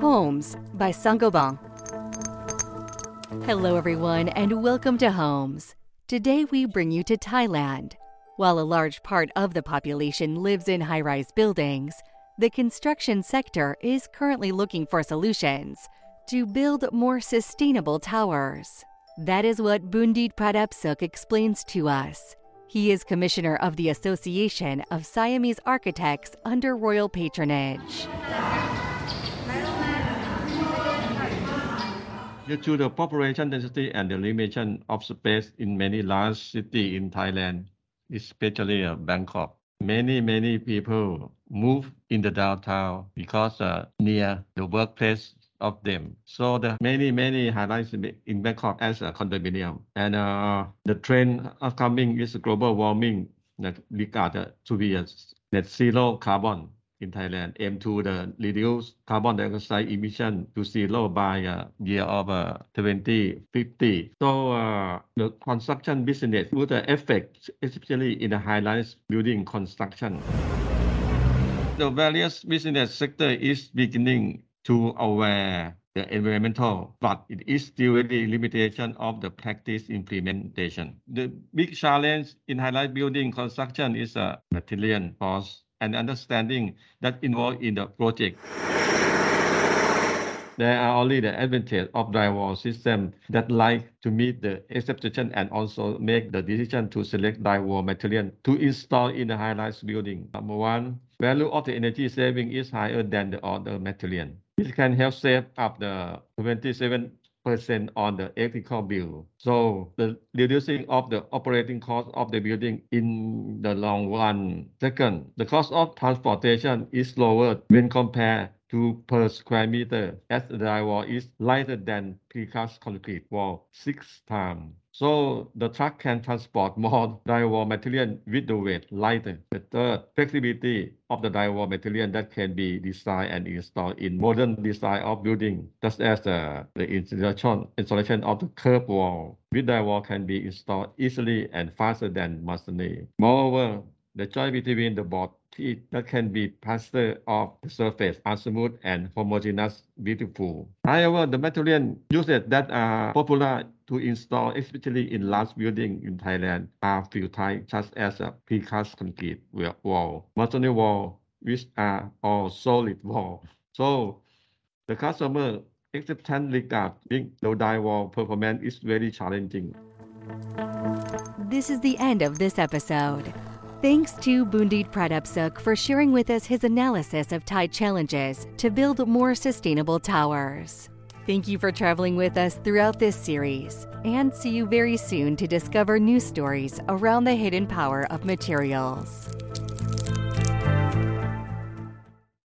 Homes by Saint-Gobain. Hello, everyone, and welcome to Homes. Today we bring you to Thailand. While a large part of the population lives in high rise buildings, the construction sector is currently looking for solutions to build more sustainable towers. That is what Bundit Pradapsuk explains to us. He is commissioner of the Association of Siamese Architects under royal patronage. Due to the population density and the limitation of space in many large cities in Thailand, especially uh, Bangkok, many, many people move in the downtown because uh, near the workplace of them. So the many, many highlights in Bangkok as a condominium. And uh, the trend upcoming is global warming that regard to be a net zero carbon in Thailand aim to the reduce carbon dioxide emission to zero by uh, year of uh, 2050. So uh, the construction business would affect especially in the high-rise building construction. The various business sector is beginning to aware the environmental, but it is still the limitation of the practice implementation. The big challenge in high-rise building construction is a material cost and understanding that involved in the project. There are only the advantage of drywall system that like to meet the expectation and also make the decision to select drywall material to install in the high-rise building. Number one, value of the energy saving is higher than the other material. It can help save up the 27 percent on the electrical bill. So the reducing of the operating cost of the building in the long run. Second, the cost of transportation is lower when compared to per square meter as the drywall is lighter than precast concrete wall six times. So the truck can transport more drywall material with the weight lighter. The third, flexibility of the drywall material that can be designed and installed in modern design of building, such as uh, the installation, installation of the curb wall. With drywall can be installed easily and faster than masonry. Moreover, the joint between the board teeth that can be plastered off the surface are smooth and homogeneous, beautiful. However, the material used that are popular to install, especially in large buildings in Thailand, are few types such as a precast concrete wall, masonry wall, which are all solid wall. So the customer acceptance regarding the drywall performance is very challenging. This is the end of this episode. Thanks to Bundit Pradapsuk for sharing with us his analysis of Thai challenges to build more sustainable towers. Thank you for traveling with us throughout this series, and see you very soon to discover new stories around the hidden power of materials.